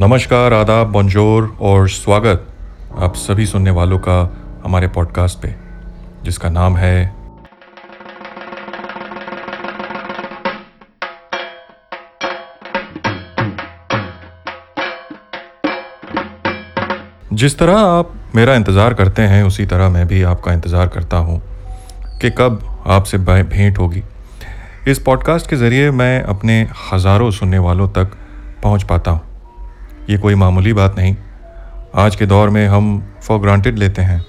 नमस्कार, आदाब बंजोर और स्वागत आप सभी सुनने वालों का हमारे पॉडकास्ट पे, जिसका नाम है जिस तरह आप मेरा इंतज़ार करते हैं, उसी तरह मैं भी आपका इंतज़ार करता हूँ कि कब आपसे भेंट होगी। इस पॉडकास्ट के ज़रिए मैं अपने हज़ारों सुनने वालों तक पहुँच पाता हूँ। ये कोई मामूली बात नहीं। आज के दौर में हम फॉर ग्रांटेड लेते हैं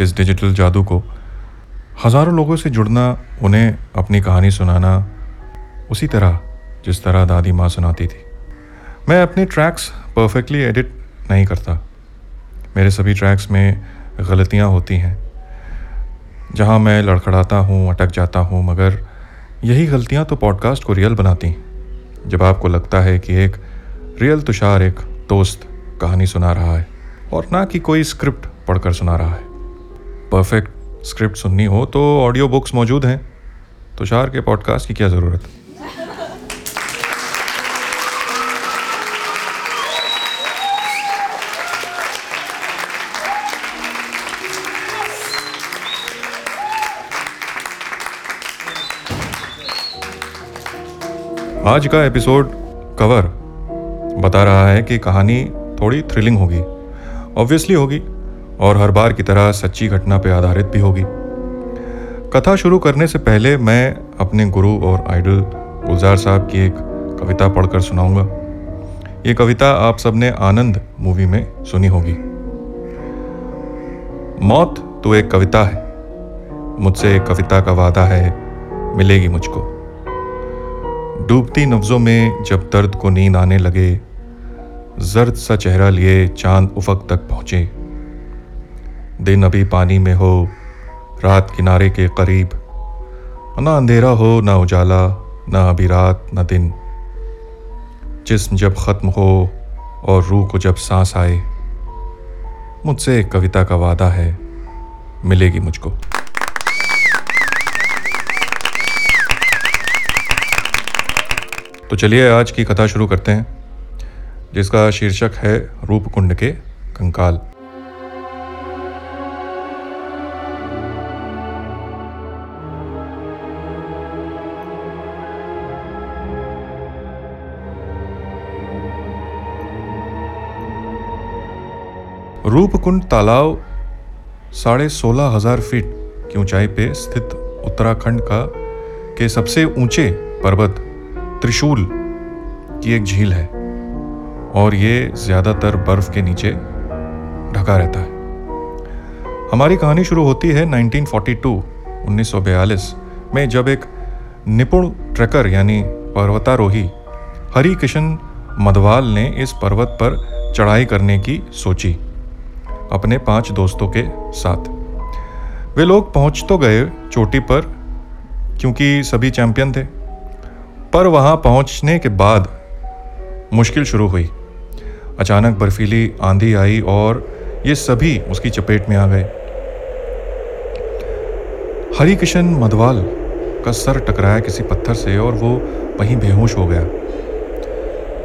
इस डिजिटल जादू को। हज़ारों लोगों से जुड़ना, उन्हें अपनी कहानी सुनाना, उसी तरह जिस तरह दादी माँ सुनाती थी। मैं अपने ट्रैक्स परफेक्टली एडिट नहीं करता। मेरे सभी ट्रैक्स में गलतियाँ होती हैं। जहाँ मैं लड़खड़ाता हूँ, अटक जाता हूँ, मगर यही गलतियाँ तो पॉडकास्ट को रियल बनाती जब आपको लगता है कि एक रियल तुषार, एक दोस्त कहानी सुना रहा है और ना कि कोई स्क्रिप्ट पढ़कर सुना रहा है। परफेक्ट स्क्रिप्ट सुननी हो तो ऑडियो बुक्स मौजूद हैं। तुषार के पॉडकास्ट की क्या ज़रूरत? आज का एपिसोड कवर बता रहा है कि कहानी थोड़ी थ्रिलिंग होगी ऑब्वियसली होगी, और हर बार की तरह सच्ची घटना पर आधारित भी होगी। कथा शुरू करने से पहले मैं अपने गुरु और आइडल गुलजार साहब की एक कविता पढ़कर सुनाऊँगा। ये कविता आप सबने आनंद मूवी में सुनी होगी। मौत तो एक कविता है, मुझसे एक कविता का वादा है, मिलेगी मुझको। डूबती नफ्जों में जब दर्द को नींद आने लगे, जर्द सा चेहरा लिए चाँद उफक तक पहुँचे। दिन अभी पानी में हो, रात किनारे के करीब। ना अंधेरा हो, ना उजाला, ना अभी रात, ना दिन। जिस्म जब ख़त्म हो और रूह को जब सांस आए, मुझसे एक कविता का वादा है, मिलेगी मुझको। तो चलिए आज की कथा शुरू करते हैं, जिसका शीर्षक है रूपकुंड के कंकाल। रूपकुंड तालाब साढ़े सोलह हज़ार फीट की ऊंचाई पे स्थित उत्तराखंड का के सबसे ऊँचे पर्वत त्रिशूल की एक झील है और ये ज़्यादातर बर्फ़ के नीचे ढका रहता है। हमारी कहानी शुरू होती है 1942 1942 में जब एक निपुण ट्रैकर यानी पर्वतारोही हरि किशन मधवाल ने इस पर्वत पर चढ़ाई करने की सोची अपने पाँच दोस्तों के साथ। वे लोग पहुँच तो गए चोटी पर, क्योंकि सभी चैंपियन थे। पर वहाँ पहुँचने के बाद मुश्किल शुरू हुई। अचानक बर्फीली आंधी आई और ये सभी उसकी चपेट में आ गए। हरि किशन मधवाल का सर टकराया किसी पत्थर से और वो वहीं बेहोश हो गया।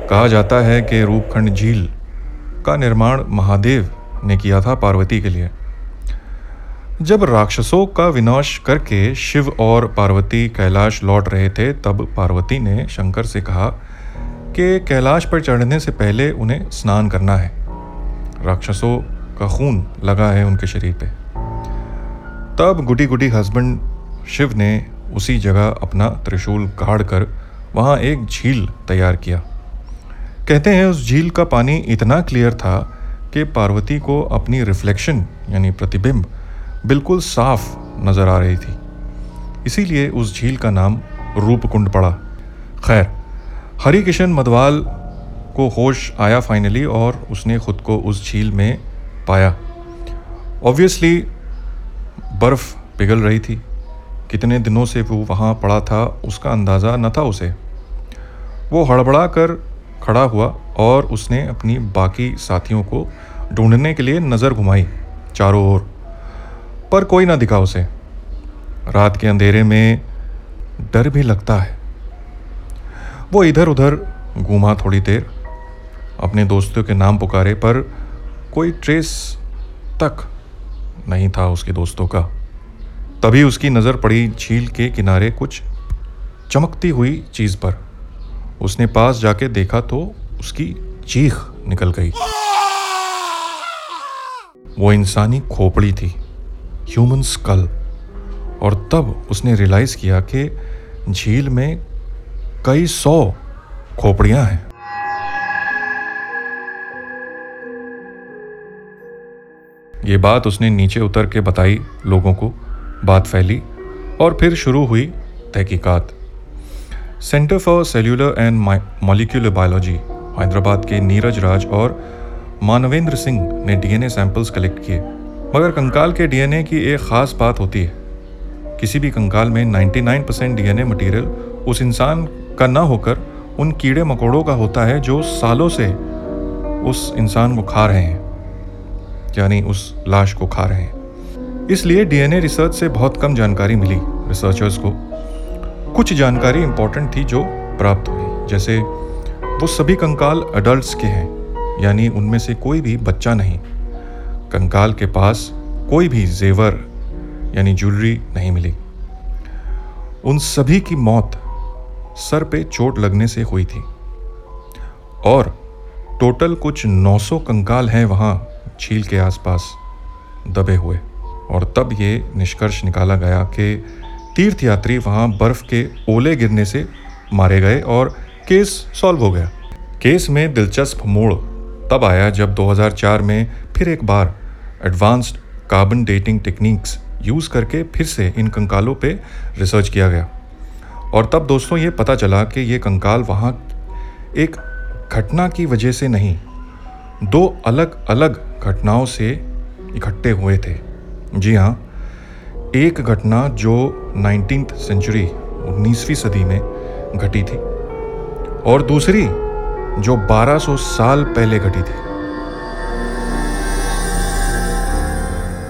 कहा जाता है कि रूपखंड झील का निर्माण महादेव ने किया था पार्वती के लिए। जब राक्षसों का विनाश करके शिव और पार्वती कैलाश लौट रहे थे, तब पार्वती ने शंकर से कहा कि कैलाश पर चढ़ने से पहले उन्हें स्नान करना है। राक्षसों का खून लगा है उनके शरीर पे। तब गुडी गुडी हस्बैंड शिव ने उसी जगह अपना त्रिशूल गाड़ कर वहाँ एक झील तैयार किया। कहते हैं, उस झील का पानी इतना क्लियर था कि पार्वती को अपनी रिफ्लेक्शन, यानी प्रतिबिंब बिल्कुल साफ़ नज़र आ रही थी। इसीलिए उस झील का नाम रूपकुंड पड़ा। खैर हरी किशन मधवाल को होश आया फाइनली और उसने खुद को उस झील में पाया। ऑब्वियसली बर्फ़ पिघल रही थी। कितने दिनों से वो वहाँ पड़ा था, उसका अंदाज़ा न था उसे। वो हड़बड़ा कर खड़ा हुआ और उसने अपनी बाकी साथियों को ढूँढने के लिए नज़र घुमाई, चारों ओर। पर कोई ना दिखा उसे। रात के अंधेरे में डर भी लगता है। वो इधर उधर घूमा थोड़ी देर, अपने दोस्तों के नाम पुकारे, पर कोई ट्रेस तक नहीं था उसके दोस्तों का। तभी उसकी नज़र पड़ी झील के किनारे कुछ चमकती हुई चीज़ पर। उसने पास जाके देखा तो उसकी चीख निकल गई। वो इंसानी खोपड़ी थी। ह्यूमन स्कल और तब उसने रियलाइज़ किया कि झील में कई सौ खोपड़ियाँ हैं। ये बात उसने नीचे उतर के बताई लोगों को, बात फैली और फिर शुरू हुई तहकीकात। Centre for Cellular and Molecular Biology Hyderabad के नीरज राज और मानवेंद्र सिंह ने डीएनए सैंपल्स कलेक्ट किए। मगर कंकाल के डीएनए की एक ख़ास बात होती है। किसी भी कंकाल में 99 परसेंट डी मटीरियल उस इंसान का ना होकर उन कीड़े मकोड़ों का होता है जो सालों से उस इंसान को खा रहे हैं, यानी उस लाश को खा रहे हैं। इसलिए डीएनए रिसर्च से बहुत कम जानकारी मिली रिसर्चर्स को। कुछ जानकारी इंपॉर्टेंट थी जो प्राप्त हुई, जैसे वो सभी कंकाल अडल्ट्स के हैं, यानी उनमें से कोई भी बच्चा नहीं। कंकाल के पास कोई भी जेवर यानी ज्वेलरी नहीं मिली। उन सभी की मौत सर पे चोट लगने से हुई थी। और टोटल कुछ 900 कंकाल हैं वहाँ झील के आसपास दबे हुए। और तब ये निष्कर्ष निकाला गया कि तीर्थयात्री वहाँ बर्फ़ के ओले गिरने से मारे गए और केस सॉल्व हो गया। केस में दिलचस्प मोड़ तब आया जब 2004 में फिर एक बार advanced carbon dating techniques use करके फिर से इन कंकालों पे रिसर्च किया गया। और तब दोस्तों ये पता चला कि ये कंकाल वहाँ एक घटना की वजह से नहीं, दो अलग अलग घटनाओं से इकट्ठे हुए थे। जी हाँ एक घटना जो नाइनटीन सेंचुरी, उन्नीसवीं सदी में घटी थी और दूसरी जो 1200 साल पहले घटी थी।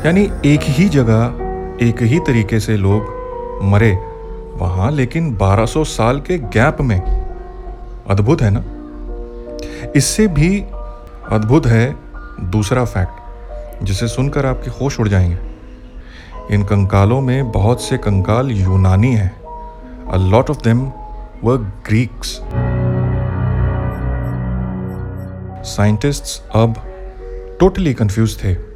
यानी एक ही जगह, एक ही तरीके से लोग मरे। वहाँ लेकिन 1200 साल के गैप में। अद्भुत है ना? इससे भी अद्भुत है दूसरा फैक्ट, जिसे सुनकर आपके होश उड़ जाएँगे। इन कंकालों में बहुत से कंकाल यूनानी हैं। A lot of them were Greeks scientists अब टोटली कंफ्यूज थे।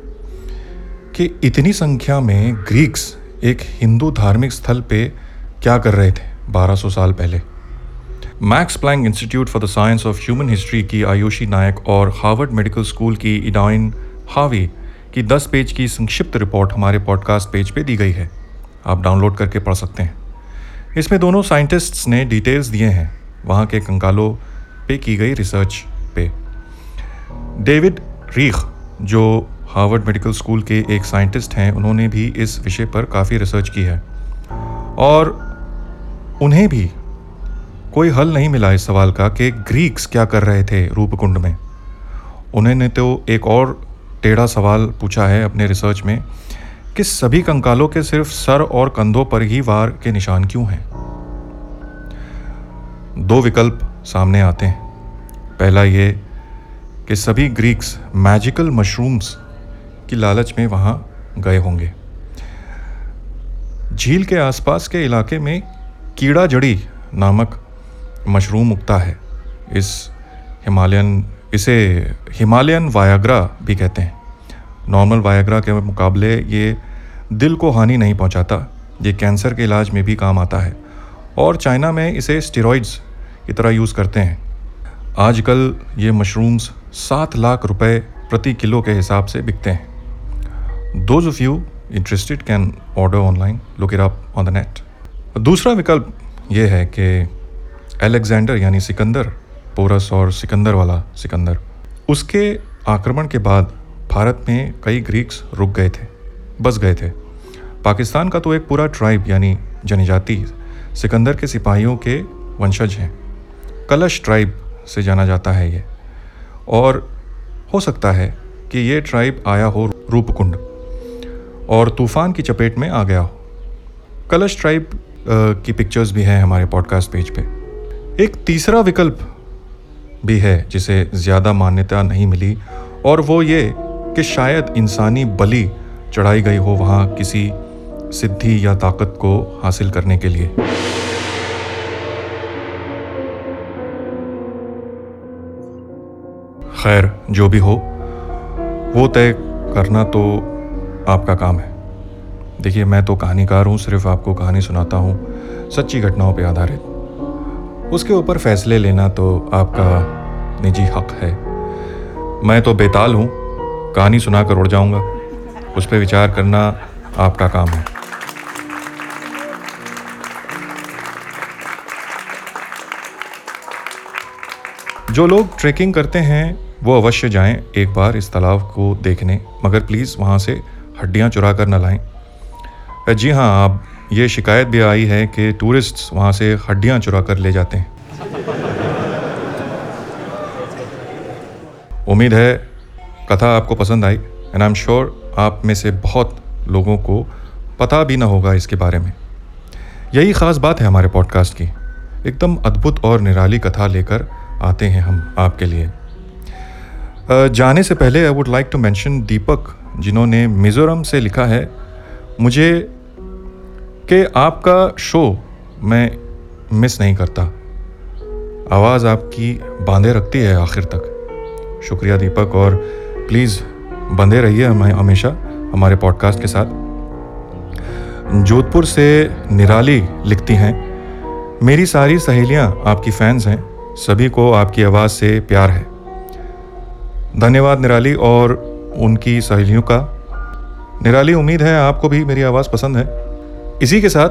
कि इतनी संख्या में ग्रीक्स एक हिंदू धार्मिक स्थल पे क्या कर रहे थे 1200 साल पहले? Max Planck Institute for the Science of Human History की आयुषी नायक और हार्वर्ड मेडिकल स्कूल की इडाइन हावी की 10 पेज की संक्षिप्त रिपोर्ट हमारे पॉडकास्ट पेज पे दी गई है। आप डाउनलोड करके पढ़ सकते हैं। इसमें दोनों साइंटिस्ट्स ने डिटेल्स दिए हैं। वहाँ के कंकालों पे की गई रिसर्च पे। डेविड रीख, जो हार्वर्ड मेडिकल स्कूल के एक साइंटिस्ट हैं, उन्होंने भी इस विषय पर काफ़ी रिसर्च की है। और उन्हें भी कोई हल नहीं मिला इस सवाल का कि ग्रीक्स क्या कर रहे थे रूपकुंड में। उन्होंने तो एक और टेढ़ा सवाल पूछा है अपने रिसर्च में कि सभी कंकालों के सिर्फ़ सर और कंधों पर ही वार के निशान क्यों हैं? दो विकल्प सामने आते हैं। पहला ये कि सभी ग्रीक्स मैजिकल मशरूम्स की लालच में वहाँ गए होंगे। झील के आसपास के इलाके में कीड़ा जड़ी नामक मशरूम उगता है। इस हिमालयन, इसे हिमालयन वायाग्रा भी कहते हैं। नॉर्मल वायाग्रा के मुकाबले ये दिल को हानि नहीं पहुंचाता, ये कैंसर के इलाज में भी काम आता है। और चाइना में इसे स्टेरॉइड्स की तरह यूज़ करते हैं। आजकल ये मशरूम्स सात लाख रुपए प्रति किलो के हिसाब से बिकते हैं। Those of you interested can order online look it up on the net. दूसरा विकल्प ये है कि अलेक्जेंडर यानी सिकंदर पोरस और सिकंदर वाला सिकंदर, उसके आक्रमण के बाद भारत में कई ग्रीक्स रुक गए थे, बस गए थे। पाकिस्तान का तो एक पूरा ट्राइब यानी जनजाति, सिकंदर के सिपाहियों के वंशज हैं। कलश ट्राइब से जाना जाता है ये। और हो सकता है कि ये ट्राइब आया हो रूपकुंड। और तूफ़ान की चपेट में आ गया हो। कलश ट्राइब की पिक्चर्स भी हैं हमारे पॉडकास्ट पेज पे। एक तीसरा विकल्प भी है जिसे ज़्यादा मान्यता नहीं मिली, और वो ये कि शायद इंसानी बलि चढ़ाई गई हो वहाँ किसी सिद्धि या ताकत को हासिल करने के लिए। खैर, जो भी हो, वो तय करना तो आपका काम है। देखिए, मैं तो कहानीकार हूँ, सिर्फ़ आपको कहानी सुनाता हूँ। सच्ची घटनाओं पर आधारित। उसके ऊपर फैसले लेना तो आपका निजी हक है। मैं तो बेताल हूँ। कहानी सुना कर उड़ जाऊँगा। उस पर विचार करना आपका काम है। जो लोग ट्रैकिंग करते हैं, वो अवश्य जाएँ एक बार इस तालाब को देखने। मगर प्लीज़ वहाँ से हड्डियाँ चुरा कर न लाएँ। जी हाँ आप, ये शिकायत भी आई है कि टूरिस्ट वहाँ से हड्डियाँ चुरा कर ले जाते हैं। उम्मीद है कथा आपको पसंद आई एंड आई एम श्योर आप में से बहुत लोगों को पता भी ना होगा इसके बारे में। यही ख़ास बात है हमारे पॉडकास्ट की। एकदम अद्भुत और निराली कथा लेकर आते हैं हम आपके लिए। जाने से पहले I would like to mention Deepak जिन्होंने मिज़ोरम से लिखा है, मुझे कि आपका शो मैं मिस नहीं करता। आवाज़ आपकी बांधे रखती है आखिर तक। शुक्रिया दीपक और प्लीज़ बंधे रहिए हमें हमेशा हमारे पॉडकास्ट के साथ। जोधपुर से निराली लिखती हैं, मेरी सारी सहेलियाँ आपकी फैंस हैं, सभी को आपकी आवाज़ से प्यार है। धन्यवाद निराली और उनकी सहेलियों का। निराली, उम्मीद है आपको भी मेरी आवाज़ पसंद है। इसी के साथ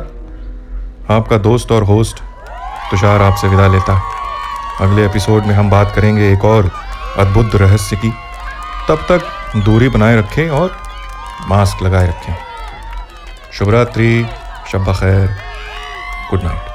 आपका दोस्त और होस्ट तुषार आपसे विदा लेता है। अगले एपिसोड में हम बात करेंगे एक और अद्भुत रहस्य की। तब तक दूरी बनाए रखें और मास्क लगाए रखें। शुभ रात्रि शब खैर गुड नाइट।